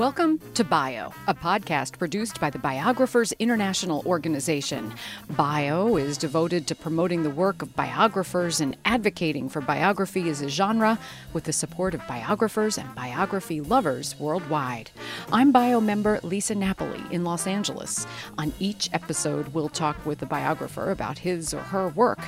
Welcome to Bio, a podcast produced by the Biographers International Organization. Bio is devoted to promoting the work of biographers and advocating for biography as a genre with the support of biographers and biography lovers worldwide. I'm Bio member Lisa Napoli in Los Angeles. On each episode, we'll talk with a biographer about his or her work.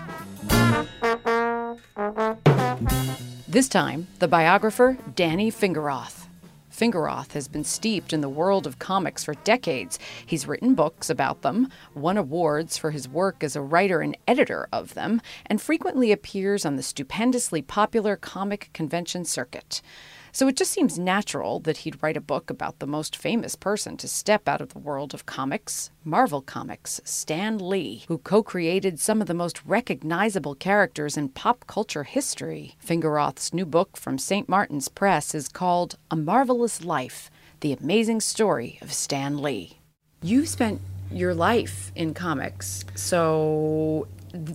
This time, the biographer Danny Fingeroth. Fingeroth has been steeped in the world of comics for decades. He's written books about them, won awards for his work as a writer and editor of them, and frequently appears on the stupendously popular comic convention circuit. So it just seems natural that he'd write a book about the most famous person to step out of the world of comics, Marvel Comics, Stan Lee, who co created some of the most recognizable characters in pop culture history. Fingeroth's new book from St. Martin's Press is called A Marvelous Life The Amazing Story of Stan Lee. You spent your life in comics, so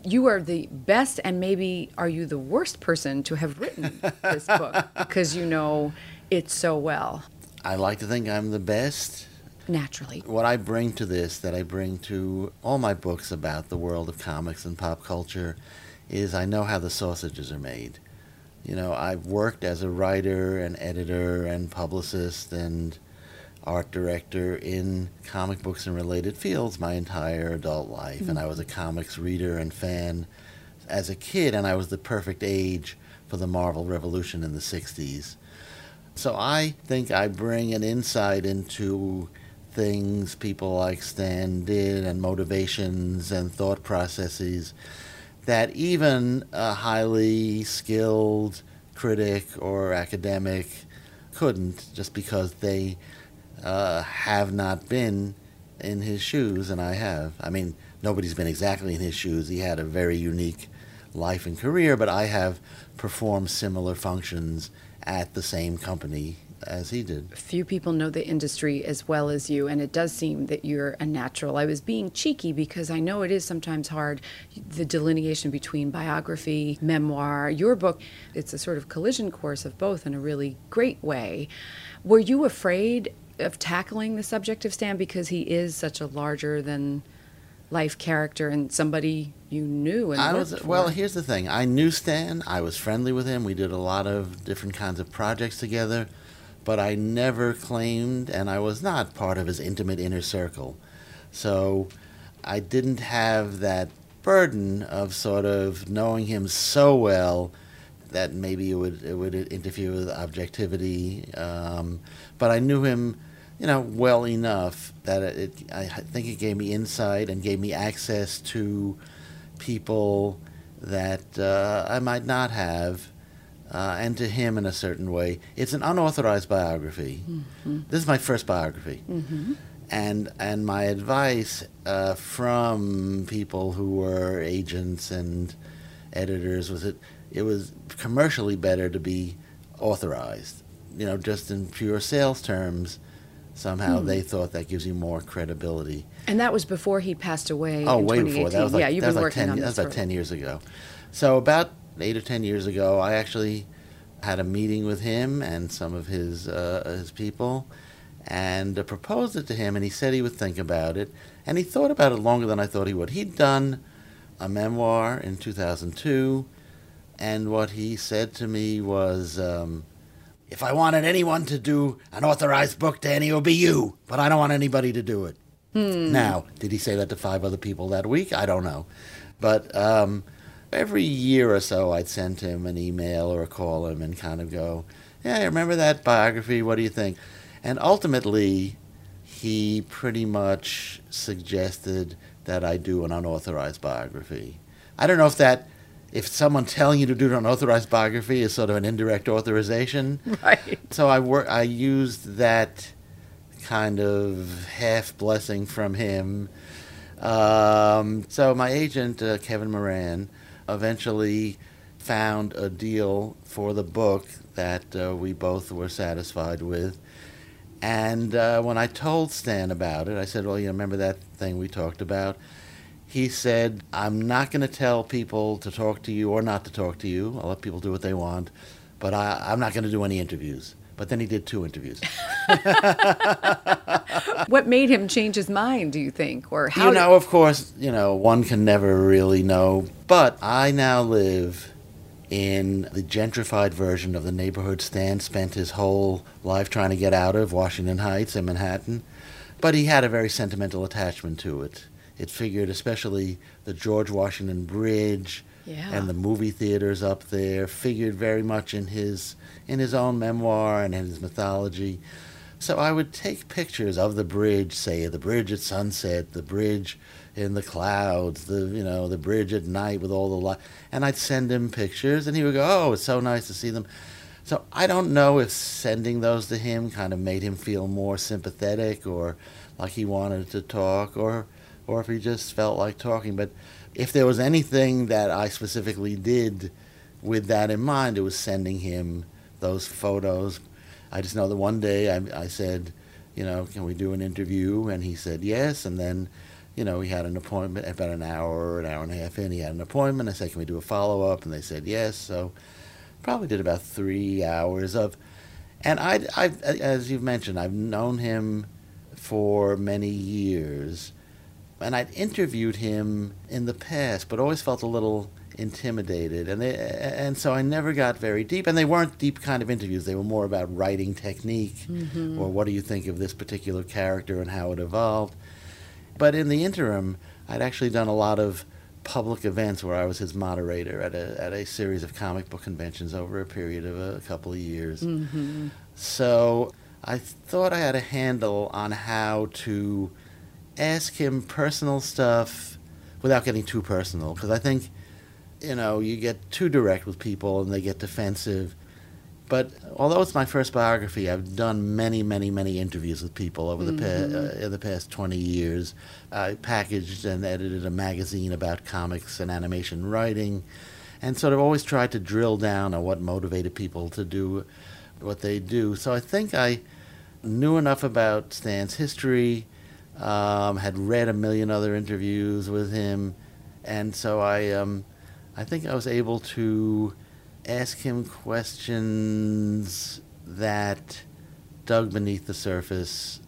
you are the best and maybe are you the worst person to have written this book because you know it so well? I like to think i'm the best. Naturally. What i bring to this that i bring to all my books about the world of comics and pop culture is i know how the sausages are made. You know i've worked as a writer and editor and publicist and art director in comic books and related fields my entire adult life. Mm-hmm. And I was a comics reader and fan as a kid, and I was the perfect age for the Marvel Revolution in the 60s. So I think I bring an insight into things people like Stan did and motivations and thought processes that even a highly skilled critic or academic couldn't just because they uh, have not been in his shoes, and I have. I mean, nobody's been exactly in his shoes. He had a very unique life and career, but I have performed similar functions at the same company as he did. Few people know the industry as well as you, and it does seem that you're a natural. I was being cheeky because I know it is sometimes hard the delineation between biography, memoir. Your book, it's a sort of collision course of both in a really great way. Were you afraid of tackling the subject of Stan because he is such a larger than life character and somebody you knew and I was well here's the thing. I knew Stan. I was friendly with him. We did a lot of different kinds of projects together. But I never claimed and I was not part of his intimate inner circle. So I didn't have that burden of sort of knowing him so well that maybe it would it would interfere with objectivity. Um, but I knew him you know, well enough that it, I think it gave me insight and gave me access to people that uh, I might not have, uh, and to him in a certain way. It's an unauthorized biography. Mm-hmm. This is my first biography. Mm-hmm. And, and my advice uh, from people who were agents and editors was that it was commercially better to be authorized. You know, just in pure sales terms, somehow hmm. they thought that gives you more credibility. And that was before he passed away. Oh, way before that was like, yeah, you've been like working 10, on this. That was like ten years ago. So about eight or ten years ago, I actually had a meeting with him and some of his uh, his people, and uh, proposed it to him, and he said he would think about it, and he thought about it longer than I thought he would. He'd done a memoir in 2002, and what he said to me was. Um, if I wanted anyone to do an authorized book, Danny, it would be you. But I don't want anybody to do it. Hmm. Now, did he say that to five other people that week? I don't know. But um, every year or so, I'd send him an email or call him and kind of go, Yeah, remember that biography? What do you think? And ultimately, he pretty much suggested that I do an unauthorized biography. I don't know if that if someone telling you to do an unauthorized biography is sort of an indirect authorization. Right. So I work. I used that kind of half blessing from him. Um, so my agent uh, Kevin Moran eventually found a deal for the book that uh, we both were satisfied with. And uh, when I told Stan about it, I said, "Well, you remember that thing we talked about?" He said, I'm not going to tell people to talk to you or not to talk to you. I'll let people do what they want. but I, I'm not going to do any interviews. But then he did two interviews. what made him change his mind, do you think? Or how You know, of course, you know, one can never really know. But I now live in the gentrified version of the neighborhood Stan spent his whole life trying to get out of, Washington Heights in Manhattan. But he had a very sentimental attachment to it. It figured, especially the George Washington Bridge Yeah. and the movie theaters up there, figured very much in his in his own memoir and in his mythology. So I would take pictures of the bridge, say the bridge at sunset, the bridge in the clouds, the you know the bridge at night with all the light, and I'd send him pictures, and he would go, "Oh, it's so nice to see them." So I don't know if sending those to him kind of made him feel more sympathetic or like he wanted to talk, or or if he just felt like talking. But if there was anything that I specifically did with that in mind, it was sending him those photos. I just know that one day I, I said, you know, can we do an interview? And he said yes. And then, you know, he had an appointment about an hour, an hour and a half in. He had an appointment. I said, can we do a follow up? And they said yes. So probably did about three hours of. And I, I, as you've mentioned, I've known him for many years, and I'd interviewed him in the past, but always felt a little intimidated, and they, and so I never got very deep. And they weren't deep kind of interviews; they were more about writing technique, mm-hmm. or what do you think of this particular character and how it evolved. But in the interim, I'd actually done a lot of public events where I was his moderator at a at a series of comic book conventions over a period of a couple of years. Mm-hmm. So I thought I had a handle on how to ask him personal stuff without getting too personal because I think you know you get too direct with people and they get defensive. But although it's my first biography, I've done many, many, many interviews with people over the pa- uh, in the past twenty years. I packaged and edited a magazine about comics and animation writing, and sort of always tried to drill down on what motivated people to do what they do. So I think I knew enough about Stan's history, um, had read a million other interviews with him, and so I, um, I think I was able to ask him questions that dug beneath the surface,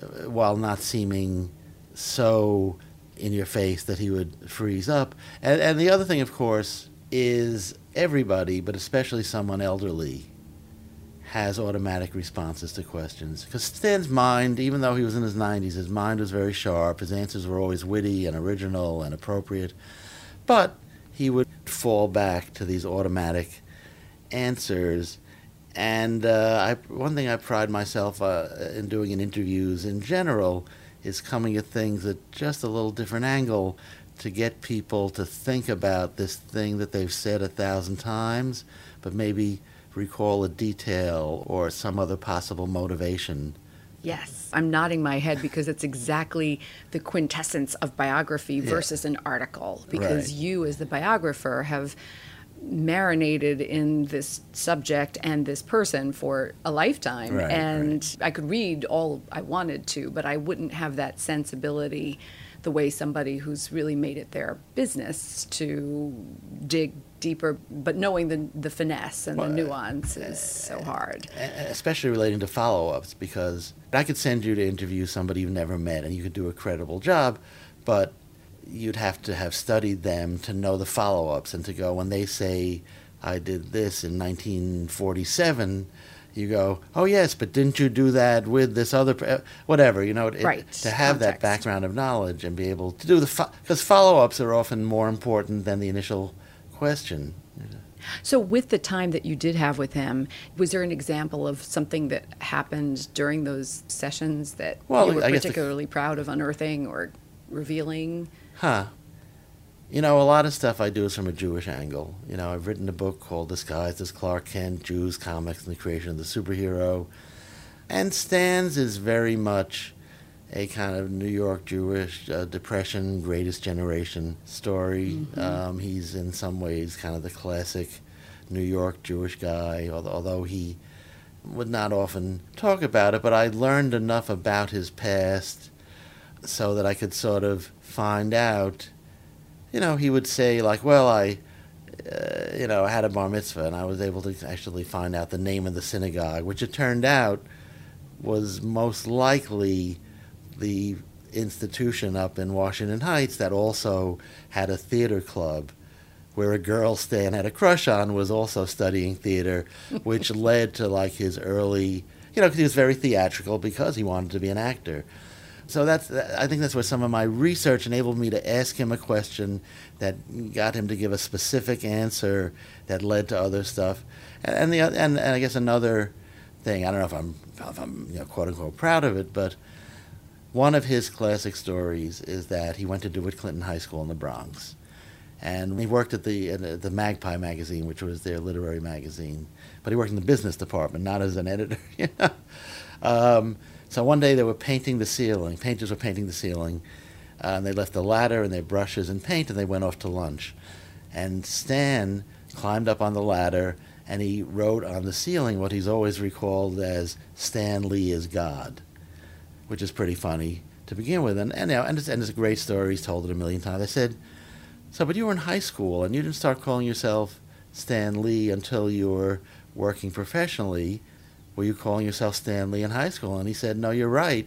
uh, while not seeming so in your face that he would freeze up. And, and the other thing, of course, is everybody, but especially someone elderly, has automatic responses to questions. Because Stan's mind, even though he was in his 90s, his mind was very sharp. His answers were always witty and original and appropriate. But he would fall back to these automatic answers. And uh, I, one thing I pride myself uh, in doing in interviews in general is coming at things at just a little different angle to get people to think about this thing that they've said a thousand times, but maybe recall a detail or some other possible motivation. Yes. I'm nodding my head because it's exactly the quintessence of biography versus an article. Because Right. you, as the biographer, have marinated in this subject and this person for a lifetime. Right, and I could read all I wanted to, but I wouldn't have that sensibility the way somebody who's really made it their business to dig deeper, but knowing the, the finesse and the nuance is eh, so hard. e- especially relating to follow-ups because I could send you to interview somebody you've never met and you could do a credible job, but you'd have to have studied them to know the follow-ups and to go when they say I did this in 1947 you go oh yes but didn't you do that with this other pre-" whatever you know it, Right, to have that background of knowledge and be able to do the because follow-ups are often more important than the initial question So, with the time that you did have with him, was there an example of something that happened during those sessions that Well, you were I guess the- particularly proud of unearthing or revealing? Huh. You know, a lot of stuff I do is from a Jewish angle. You know, I've written a book called Disguised as Clark Kent Jews, Comics, and the Creation of the Superhero. And Stan's is very much a kind of New York Jewish uh, Depression, Greatest Generation story. Um, he's in some ways kind of the classic New York Jewish guy, although he would not often talk about it. But I learned enough about his past so that I could sort of find out. You know, he would say like, "Well, I uh, you know, I had a bar mitzvah, and I was able to actually find out the name of the synagogue, which it turned out was most likely the institution up in Washington Heights that also had a theater club where a girl Stan had a crush on was also studying theater, which led to like his early, you know, because he was very theatrical because he wanted to be an actor. So that's, I think that's where some of my research enabled me to ask him a question that got him to give a specific answer that led to other stuff. And the and, and I guess another thing, I don't know if I'm if I'm you know, quote unquote proud of it, but one of his classic stories is that he went to DeWitt Clinton High School in the Bronx, and he worked at the the Magpie magazine, which was their literary magazine. But he worked in the business department, not as an editor. You know? um, so one day they were painting the ceiling. Painters were painting the ceiling, uh, and they left the ladder and their brushes and paint, and they went off to lunch. And Stan climbed up on the ladder and he wrote on the ceiling what he's always recalled as Stan Lee is God which is pretty funny to begin with. And and, and, it's, and it's a great story. He's told it a million times. I said, so, but you were in high school and you didn't start calling yourself Stan Lee until you were working professionally. Were you calling yourself Stan Lee in high school? And he said, no, you're right.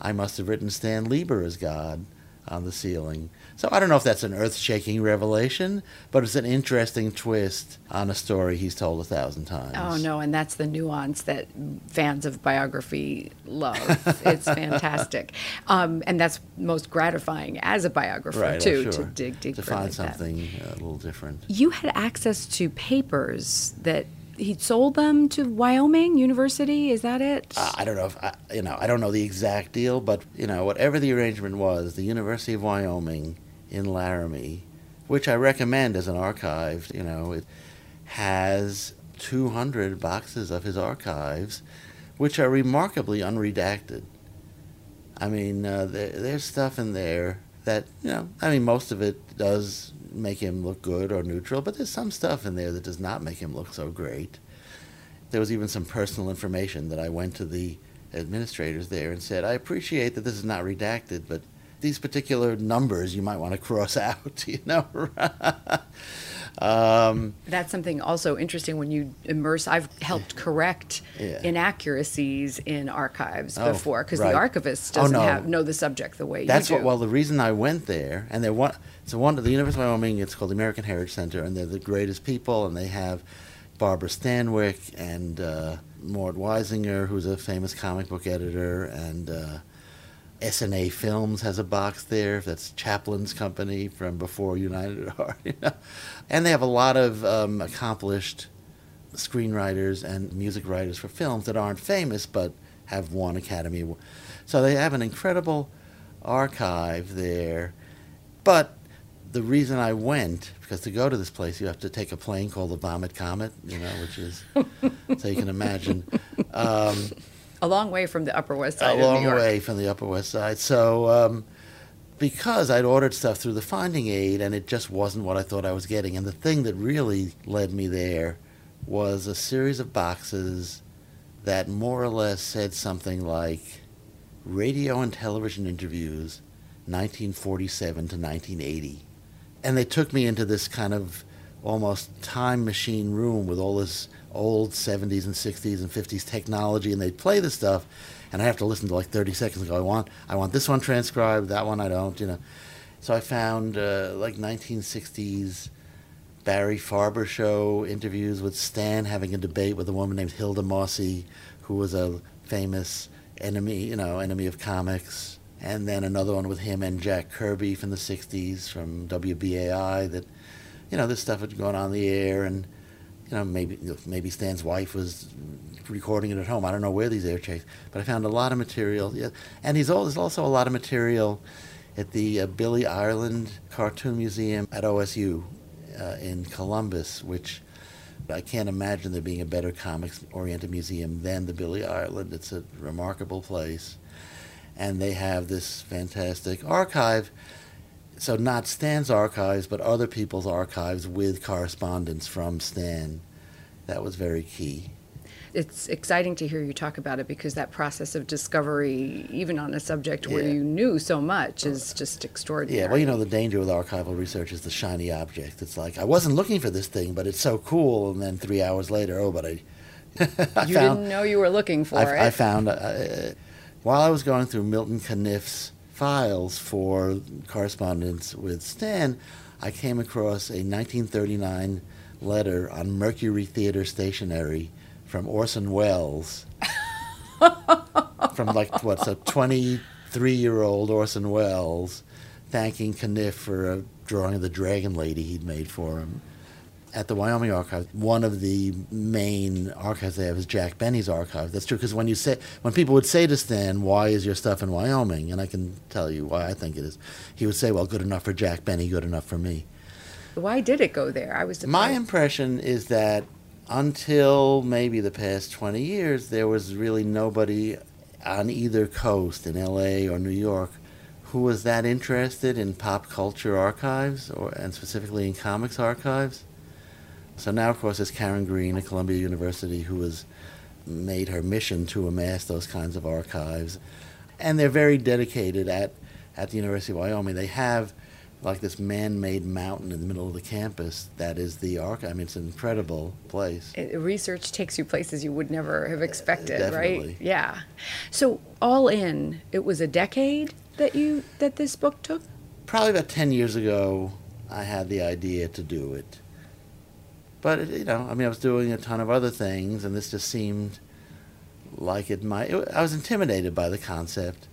I must have written Stan Lieber as God on the ceiling. So I don't know if that's an earth shaking revelation, but it's an interesting twist on a story he's told a thousand times. Oh, no, and that's the nuance that fans of biography love. it's fantastic. Um, and that's most gratifying as a biographer, right, too, sure. to dig deeper. To find like something that. a little different. You had access to papers that he sold them to Wyoming University. Is that it? Uh, I don't know if I, you know. I don't know the exact deal, but you know, whatever the arrangement was, the University of Wyoming in Laramie, which I recommend as an archive. You know, it has 200 boxes of his archives, which are remarkably unredacted. I mean, uh, there, there's stuff in there that you know. I mean, most of it does make him look good or neutral, but there's some stuff in there that does not make him look so great. There was even some personal information that I went to the administrators there and said, I appreciate that this is not redacted, but these particular numbers you might want to cross out, you know. um, That's something also interesting when you immerse. I've helped correct yeah. inaccuracies in archives Oh, before because right. the archivist Oh, doesn't no. have know the subject the way That's you what. do. Well, the reason I went there, and they're one. So one, the University of Wyoming. It's called the American Heritage Center, and they're the greatest people, and they have Barbara Stanwyck and uh, Mort Weisinger, who's a famous comic book editor, and uh, Essanay Films has a box there. That's Chaplin's company from before United Art. You know? And they have a lot of um, accomplished screenwriters and music writers for films that aren't famous but have won Academy. So they have an incredible archive there. But the reason I went, because to go to this place, you have to take a plane called the Vomit Comet, you know, which is, so you can imagine. Um, a long way from the Upper West a Side of long New York. way from the Upper West Side. So, um, because I'd ordered stuff through the Finding Aid and it just wasn't what I thought I was getting, and the thing that really led me there was a series of boxes that more or less said something like radio and television interviews 1947 to 1980. And they took me into this kind of almost time machine room with all this old 70s and 60s and 50s technology and they'd play the stuff and I have to listen to like 30 seconds and go I want I want this one transcribed that one I don't you know. So I found uh, like 1960s Barry Farber show interviews with Stan having a debate with a woman named Hilde Mosse who was a famous enemy you know enemy of comics and then another one with him and Jack Kirby from the 60s from WBAI that you know this stuff had gone on the air and you know, maybe maybe Stan's wife was recording it at home. I don't know where these air checks, but I found a lot of material. Yeah, and he's al- there's also a lot of material at the uh, Billy Ireland Cartoon Museum at OSU uh, in Columbus, which I can't imagine there being a better comics-oriented museum than the Billy Ireland. It's a remarkable place, and they have this fantastic archive so not Stan's archives, but other people's archives with correspondence from Stan. That was very key. it's exciting to hear you talk about it because that process of discovery, even on a subject where Yeah. you knew so much, is just extraordinary. Yeah, well, you know, the danger with archival research is the shiny object. It's like, I wasn't looking for this thing, but it's so cool. And then three hours later, oh, but I. I you found, didn't know you were looking for it. I, I found, uh, while I was going through Milton Caniff's files for correspondence with Stan, I came across a 1939 letter on Mercury Theater stationery from Orson Welles. from like, what's a 23 year old Orson Welles thanking Caniff for a drawing of the Dragon Lady he'd made for him. At the Wyoming Archive, one of the main archives they have is Jack Benny's archive. That's true because when you say when people would say to Stan, "Why is your stuff in Wyoming?" and I can tell you why I think it is, he would say, "Well, good enough for Jack Benny, good enough for me." Why did it go there? I was My impression is that until maybe the past 20 years, there was really nobody on either coast in LA or New York who was that interested in pop culture archives or and specifically in comics archives. So now, of course, there's Karen Green at Columbia University who has made her mission to amass those kinds of archives. And they're very dedicated at, at the University of Wyoming. They have like this man-made mountain in the middle of the campus that is the archive. I mean, it's an incredible place. It- research takes you places you would never have expected, right? Yeah. So all in, it was a decade that you that this book took. Probably about 10 years ago, I had the idea to do it. But, you know, I mean, I was doing a ton of other things, and this just seemed like it might. It, I was intimidated by the concept,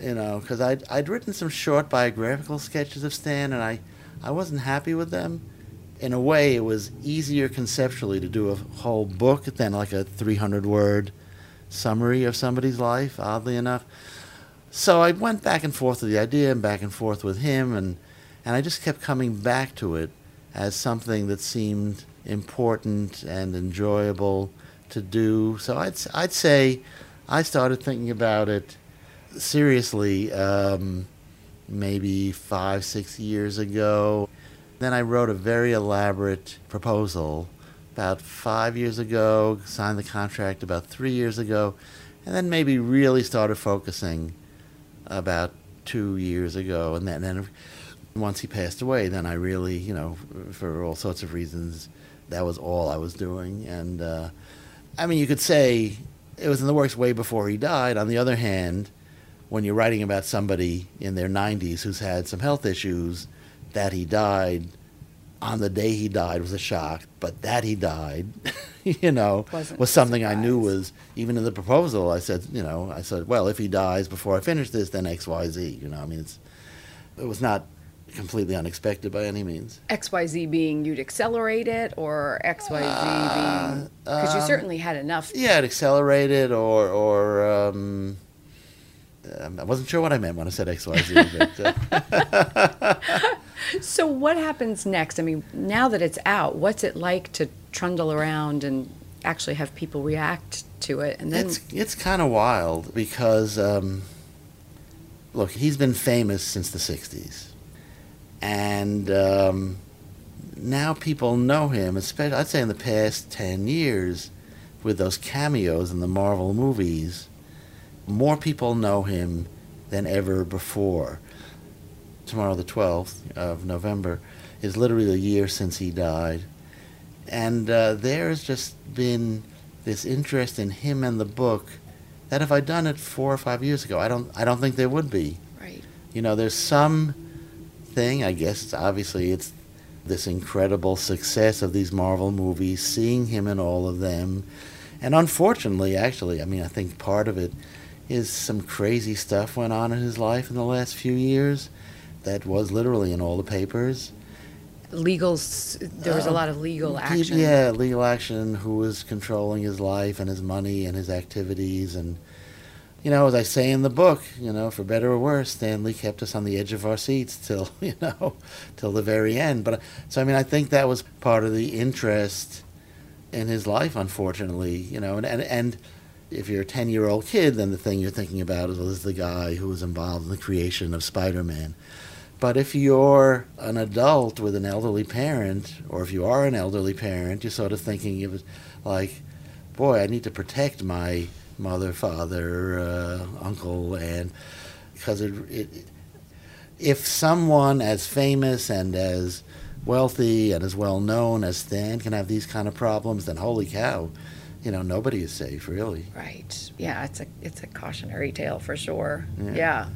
you know, because I'd, I'd written some short biographical sketches of Stan, and I, I wasn't happy with them. In a way, it was easier conceptually to do a whole book than like a 300 word summary of somebody's life, oddly enough. So I went back and forth with the idea and back and forth with him, and, and I just kept coming back to it as something that seemed important and enjoyable to do. So I'd, I'd say I started thinking about it seriously um, maybe five, six years ago. Then I wrote a very elaborate proposal about five years ago, signed the contract about three years ago, and then maybe really started focusing about two years ago. And then, then once he passed away, then I really, you know, for all sorts of reasons, that was all I was doing. And uh, I mean, you could say it was in the works way before he died. On the other hand, when you're writing about somebody in their 90s who's had some health issues, that he died on the day he died was a shock, but that he died, you know, Wasn't was a something I knew was even in the proposal. I said, you know, I said, well, if he dies before I finish this, then X, Y, Z. You know, I mean, it's it was not completely unexpected by any means. XYZ being you'd accelerate it, or XYZ being because you um, certainly had enough. Yeah, it accelerated or or um, um, I wasn't sure what I meant when I said X, Y, Z. but, uh, So what happens next? I mean, now that it's out, what's it like to trundle around and actually have people react to it? And then It's it's kind of wild because um, look, he's been famous since the '60s, and um, now people know him. Especially, I'd say in the past ten years, with those cameos in the Marvel movies, more people know him than ever before. Tomorrow, the 12th of November, is literally a year since he died. And uh, there's just been this interest in him and the book that if I'd done it four or five years ago, I don't, I don't think there would be. right, You know, there's some thing, I guess, it's obviously, it's this incredible success of these Marvel movies, seeing him in all of them. And unfortunately, actually, I mean, I think part of it is some crazy stuff went on in his life in the last few years that was literally in all the papers. legals. There was a Uh, lot of legal action. Yeah, legal action, who was controlling his life and his money and his activities. And, you know, as I say in the book, you know, for better or worse, Stan Lee kept us on the edge of our seats till, you know, till the very end. But, so, I mean, I think that was part of the interest in his life, unfortunately, you know, and, and, and if you're a 10 year old kid, then the thing you're thinking about is, well, is the guy who was involved in the creation of Spider Man. But if you're an adult with an elderly parent, or if you are an elderly parent, you're sort of thinking it was like, boy, I need to protect my mother, father, uh, uncle, and because it, it, if someone as famous and as wealthy and as well known as Stan can have these kind of problems, then holy cow, you know, nobody is safe, really. Right. Yeah, it's a it's a cautionary tale for sure. Yeah. Yeah.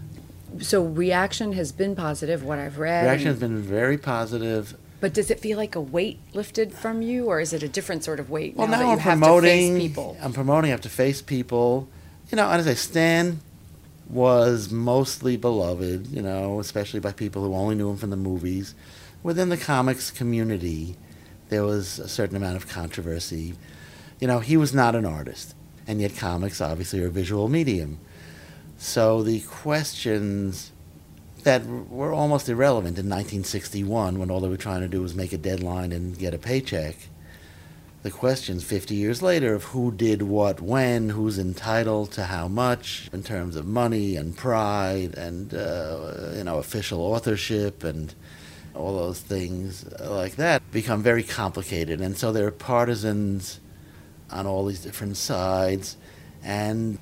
So reaction has been positive. What I've read. Reaction has been very positive. But does it feel like a weight lifted from you, or is it a different sort of weight Well, now, now, that you I'm have promoting. to face people? I'm promoting. I have to face people. You know, and as I say, Stan was mostly beloved. You know, especially by people who only knew him from the movies. Within the comics community, there was a certain amount of controversy. You know, he was not an artist, and yet comics obviously are a visual medium. So the questions that were almost irrelevant in 1961 when all they were trying to do was make a deadline and get a paycheck. The questions 50 years later of who did what when, who's entitled to how much in terms of money and pride and, uh, you know, official authorship and all those things like that become very complicated. And so there are partisans on all these different sides. And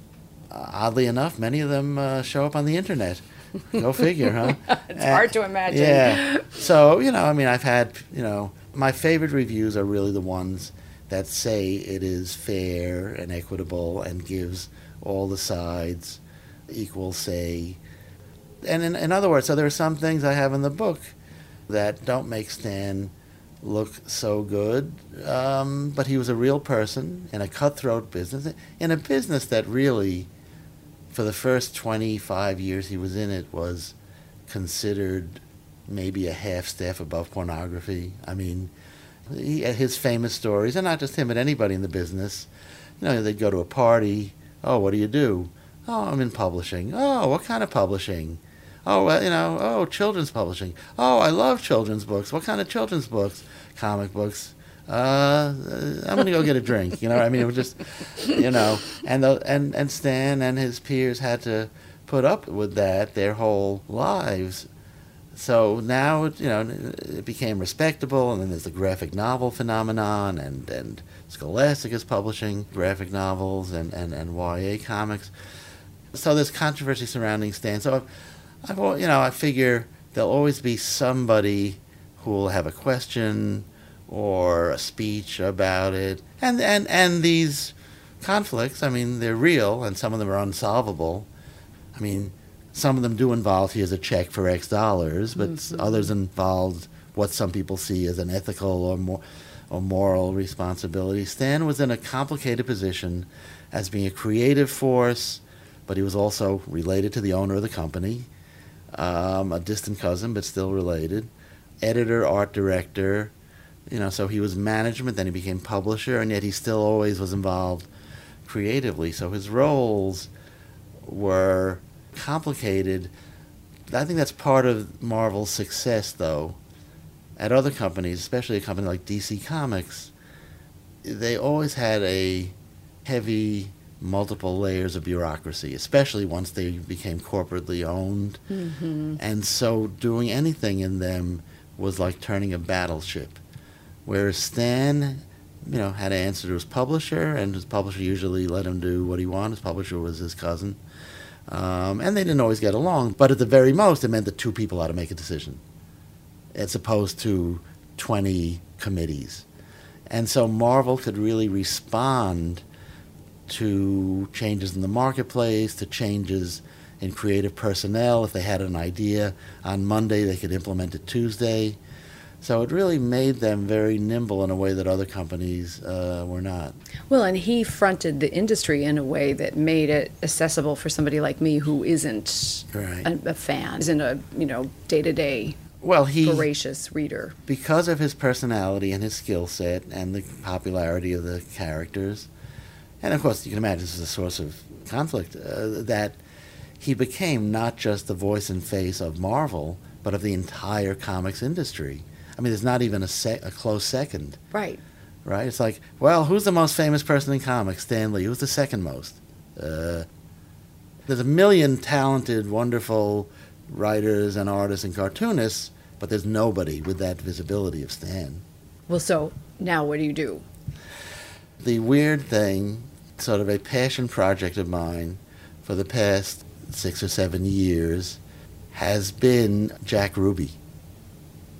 uh, oddly enough, many of them uh, show up on the internet. Go figure, huh? It's hard to imagine. Yeah. So, you know, I mean, I've had, you know, my favorite reviews are really the ones that say it is fair and equitable and gives all the sides equal say. And in, in other words, so there are some things I have in the book that don't make Stan look so good, um, but he was a real person in a cutthroat business, in a business that really, for the first 25 years he was in it, was considered maybe a half step above pornography. I mean, he, his famous stories, and not just him, but anybody in the business, you know, they'd go to a party. Oh, what do you do? Oh, I'm in publishing. Oh, what kind of publishing? Oh, well, you know, oh, children's publishing. Oh, I love children's books. What kind of children's books? Comic books. Uh, I'm gonna go get a drink. You know, I mean, it was just, you know, and the, and and Stan and his peers had to put up with that their whole lives. So now, you know, it became respectable, and then there's the graphic novel phenomenon, and and Scholastic is publishing graphic novels and and and YA comics. So there's controversy surrounding Stan. So I've, I've you know, I figure there'll always be somebody who will have a question or a speech about it, and and and these conflicts. I mean, they're real, and some of them are unsolvable. I mean, some of them do involve here's a check for X dollars, but s others involve what some people see as an ethical or more or moral responsibility. Stan was in a complicated position as being a creative force, but he was also related to the owner of the company, um, a distant cousin, but still related. Editor, art director, you know, so he was management, then he became publisher, and yet he still always was involved creatively. So his roles were complicated. I think that's part of Marvel's success, though. At other companies, especially a company like DC Comics, they always had a heavy, multiple layers of bureaucracy, especially once they became corporately owned. Mm-hmm. And so doing anything in them was like turning a battleship. Whereas Stan, you know, had to answer to his publisher, and his publisher usually let him do what he wanted. His publisher was his cousin. Um, and they didn't always get along, but at the very most, it meant that two people had to make a decision, as opposed to 20 committees. And so Marvel could really respond to changes in the marketplace, to changes in creative personnel. If they had an idea on Monday, they could implement it Tuesday. So it really made them very nimble in a way that other companies uh, were not. Well, and he fronted the industry in a way that made it accessible for somebody like me who isn't Right. a, a fan, isn't a you know day to day Well, he voracious reader. because of his personality and his skill set and the popularity of the characters, and of course you can imagine this is a source of conflict, uh, that he became not just the voice and face of Marvel, but of the entire comics industry. I mean, there's not even a, sec- a close second, Right. right? It's like, well, who's the most famous person in comics? Stan Lee. Who's the second most? Uh, there's a million talented, wonderful writers and artists and cartoonists, but there's nobody with that visibility of Stan. Well, so now what do you do? The weird thing, sort of a passion project of mine for the past six or seven years, has been Jack Ruby,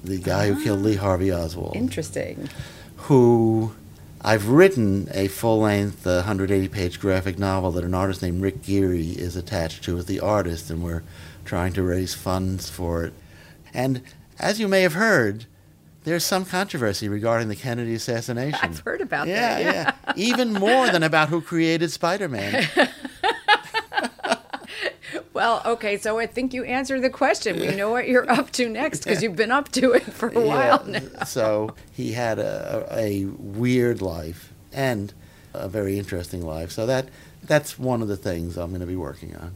the guy who killed Lee Harvey Oswald. Interesting. Who I've written a full length, uh, 180 page graphic novel that an artist named Rick Geary is attached to as the artist, and we're trying to raise funds for it. And as you may have heard, there's some controversy regarding the Kennedy assassination. I've heard about yeah, that. Yeah, Even more than about who created Spider Man. Well, okay, so I think you answered the question. We know what you're up to next because you've been up to it for a while now. So he had a, a weird life and a very interesting life. So that that's one of the things I'm going to be working on.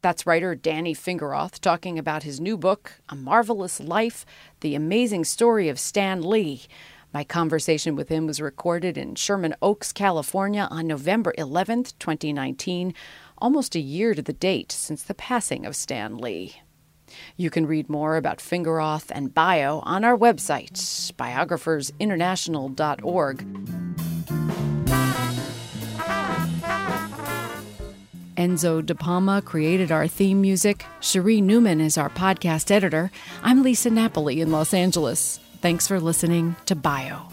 That's writer Danny Fingeroth talking about his new book, A Marvelous Life The Amazing Story of Stan Lee. My conversation with him was recorded in Sherman Oaks, California on November 11th, 2019, almost a year to the date since the passing of Stan Lee. You can read more about Fingeroth and bio on our website, biographersinternational.org. Enzo De Palma created our theme music. Cherie Newman is our podcast editor. I'm Lisa Napoli in Los Angeles. Thanks for listening to Bio.